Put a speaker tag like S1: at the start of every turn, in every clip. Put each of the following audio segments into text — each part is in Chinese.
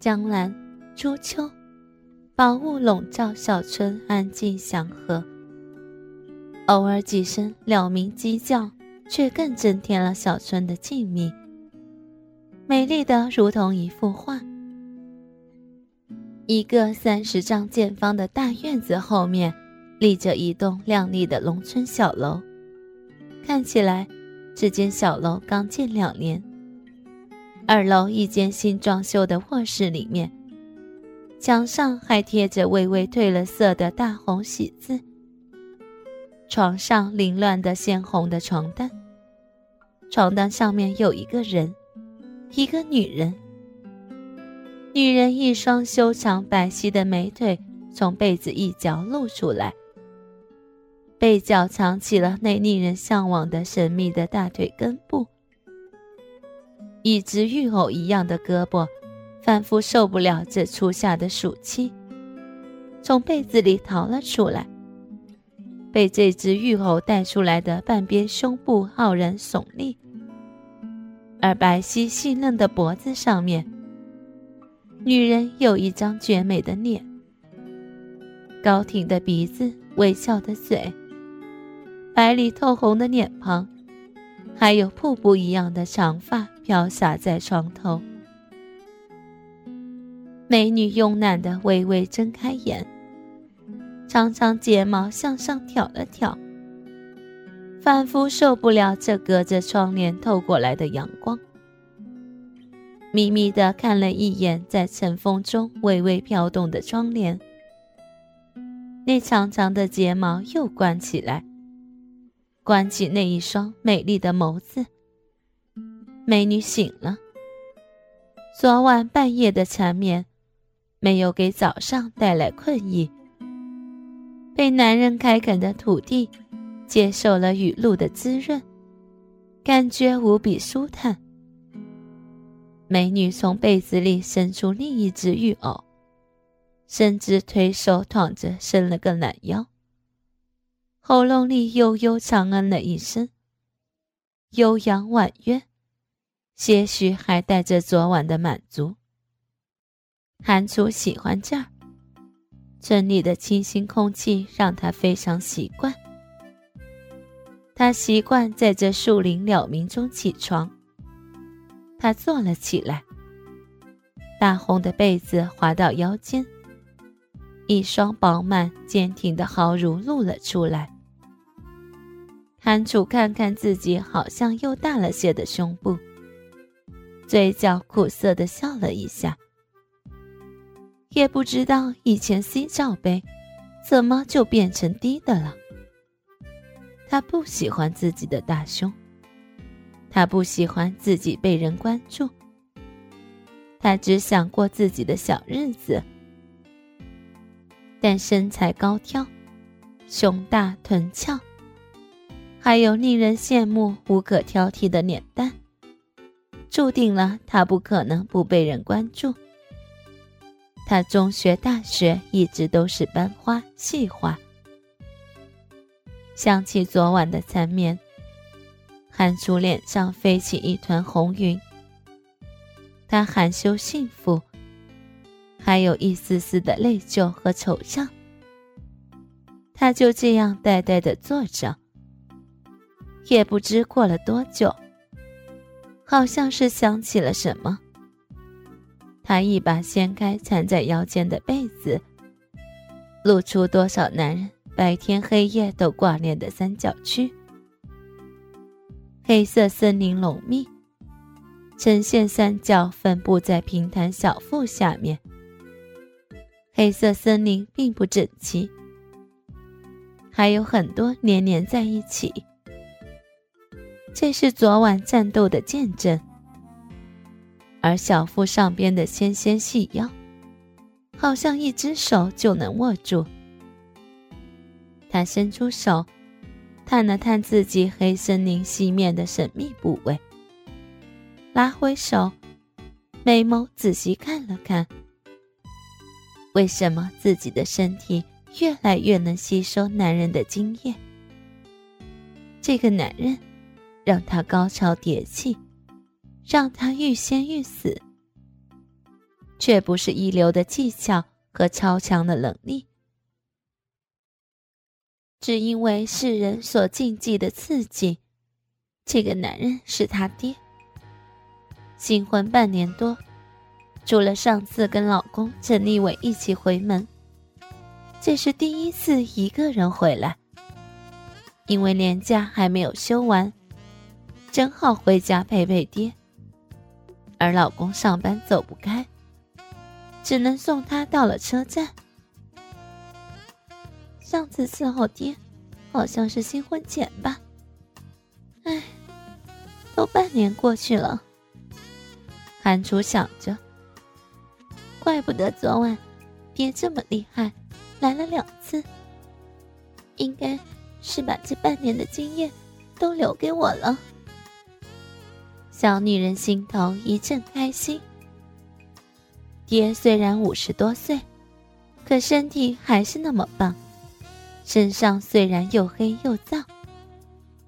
S1: 江南初秋，薄雾笼罩小村，安静祥和。偶尔几声鸟鸣鸡叫，却更增添了小村的静谧，美丽的如同一幅画。一个三十丈见方的大院子后面，立着一栋亮丽的农村小楼，看起来这间小楼刚建两年。二楼一间新装修的卧室里面，墙上还贴着微微褪了色的大红喜字。床上凌乱的鲜红的床单，床单上面有一个人，一个女人。女人一双修长白皙的美腿从被子一角露出来，被角藏起了那令人向往的神秘的大腿根部。一只玉藕一样的胳膊，仿佛受不了这初夏的暑气，从被子里逃了出来，被这只玉藕带出来的半边胸部傲然耸立，而白皙细嫩的脖子上面，女人有一张绝美的脸，高挺的鼻子，微笑的嘴，白里透红的脸庞。还有瀑布一样的长发飘洒在床头，美女慵懒的微微睁开眼，长长睫毛向上挑了挑，仿佛受不了这隔着窗帘透过来的阳光，迷迷的看了一眼在晨风中微微飘动的窗帘，那长长的睫毛又关起来。关起那一双美丽的眸子，美女醒了。昨晚半夜的缠绵，没有给早上带来困意。被男人开垦的土地，接受了雨露的滋润，感觉无比舒坦。美女从被子里伸出另一只玉藕，伸直腿手，躺着伸了个懒腰。喉咙里悠悠长嗯了一声，悠扬婉约，些许还带着昨晚的满足，韩楚喜欢这儿。村里的清新空气让他非常习惯，他习惯在这树林鸟鸣中起床。他坐了起来，大红的被子滑到腰间，一双饱满坚挺的豪乳露了出来。韩楚看看自己好像又大了些的胸部，嘴角苦涩的笑了一下。也不知道以前 C 罩杯怎么就变成 D 的了。他不喜欢自己的大胸，他不喜欢自己被人关注，他只想过自己的小日子。但身材高挑，胸大臀翘。还有令人羡慕、无可挑剔的脸蛋，注定了他不可能不被人关注。他中学、大学一直都是班花、系花。想起昨晚的缠绵，韩楚脸上飞起一团红云。他含羞幸福，还有一丝丝的内疚和惆怅。他就这样呆呆地坐着。也不知过了多久，好像是想起了什么，他一把掀开缠在腰间的被子，露出多少男人白天黑夜都挂念的三角区。黑色森林浓密，呈现三角分布在平坦小腹下面。黑色森林并不整齐，还有很多连连在一起。这是昨晚战斗的见证，而小腹上边的纤纤细腰，好像一只手就能握住。他伸出手，探了探自己黑森林细面的神秘部位，拉回手，美眸仔细看了看。为什么自己的身体越来越能吸收男人的精液？这个男人。让他高潮迭起，让他欲仙欲死。却不是一流的技巧和超强的能力，只因为世人所禁忌的刺激。这个男人是他爹。新婚半年多，除了上次跟老公陈立伟一起回门，这是第一次一个人回来。因为年假还没有休完，正好回家陪陪爹。而老公上班走不开，只能送他到了车站。上次伺候爹，好像是新婚前吧？哎，都半年过去了。韩楚想着，怪不得昨晚爹这么厉害，来了两次。应该是把这半年的经验都留给我了。小女人心头一阵开心。爹虽然五十多岁，可身体还是那么棒，身上虽然又黑又脏，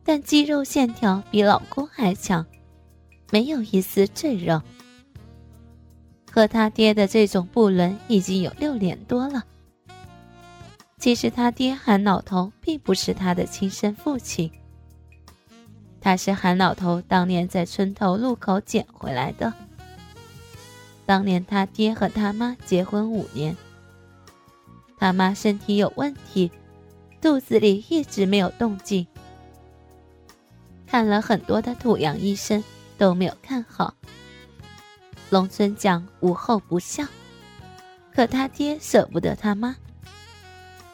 S1: 但肌肉线条比老公还强，没有一丝赘肉。和他爹的这种不伦已经有六年多了。其实他爹韩老头并不是他的亲生父亲。他是韩老头当年在村头路口捡回来的。当年他爹和他妈结婚五年，他妈身体有问题，肚子里一直没有动静，看了很多的土洋医生都没有看好。农村讲无后不孝，可他爹舍不得他妈，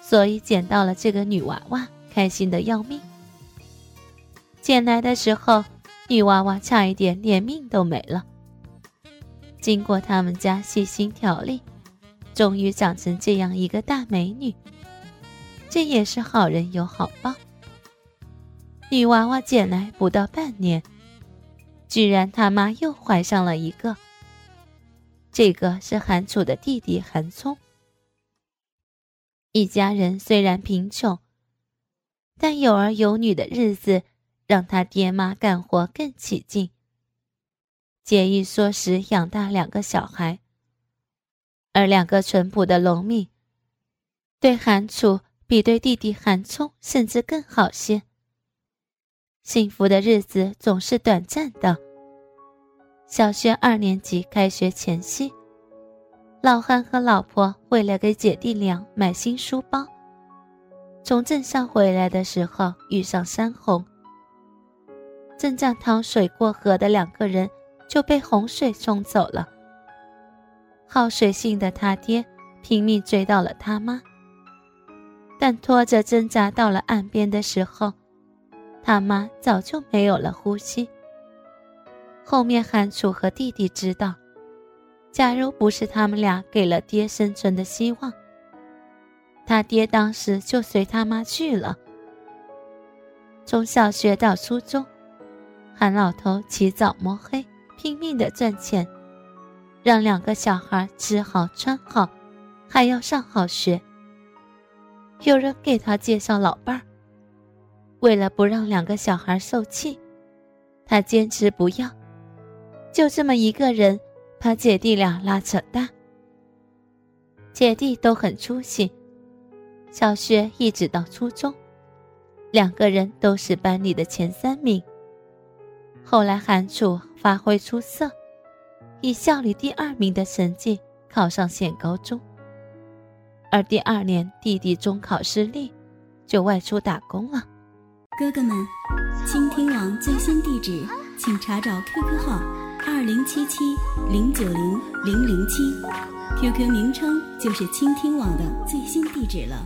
S1: 所以捡到了这个女娃娃，开心的要命。捡来的时候，女娃娃差一点连命都没了。经过他们家细心调理，终于长成这样一个大美女。这也是好人有好报。女娃娃捡来不到半年，居然他妈又怀上了一个。这个是韩楚的弟弟韩聪。一家人虽然贫穷，但有儿有女的日子。让他爹妈干活更起劲，节衣缩食养大两个小孩，而两个淳朴的农民，对韩楚比对弟弟韩冲甚至更好些。幸福的日子总是短暂的。小学二年级开学前夕，老汉和老婆为了给姐弟俩买新书包，从镇上回来的时候遇上山洪。正在趟水过河的两个人就被洪水冲走了。好水性的他爹拼命追到了他妈，但拖着挣扎到了岸边的时候，他妈早就没有了呼吸。后面韩楚和弟弟知道，假如不是他们俩给了爹生存的希望，他爹当时就随他妈去了。从小学到初中。韩老头起早摸黑，拼命的赚钱，让两个小孩吃好穿好，还要上好学。有人给他介绍老伴儿，为了不让两个小孩受气，他坚持不要，就这么一个人把姐弟俩拉扯大。姐弟都很出息，小学一直到初中，两个人都是班里的前三名。后来，韩楚发挥出色，以校里第二名的成绩考上县高中。而第二年，弟弟中考失利，就外出打工了。
S2: 哥哥们，倾听网最新地址，请查找 QQ 号二零七七零九零零零七，QQ 名称就是倾听网的最新地址了。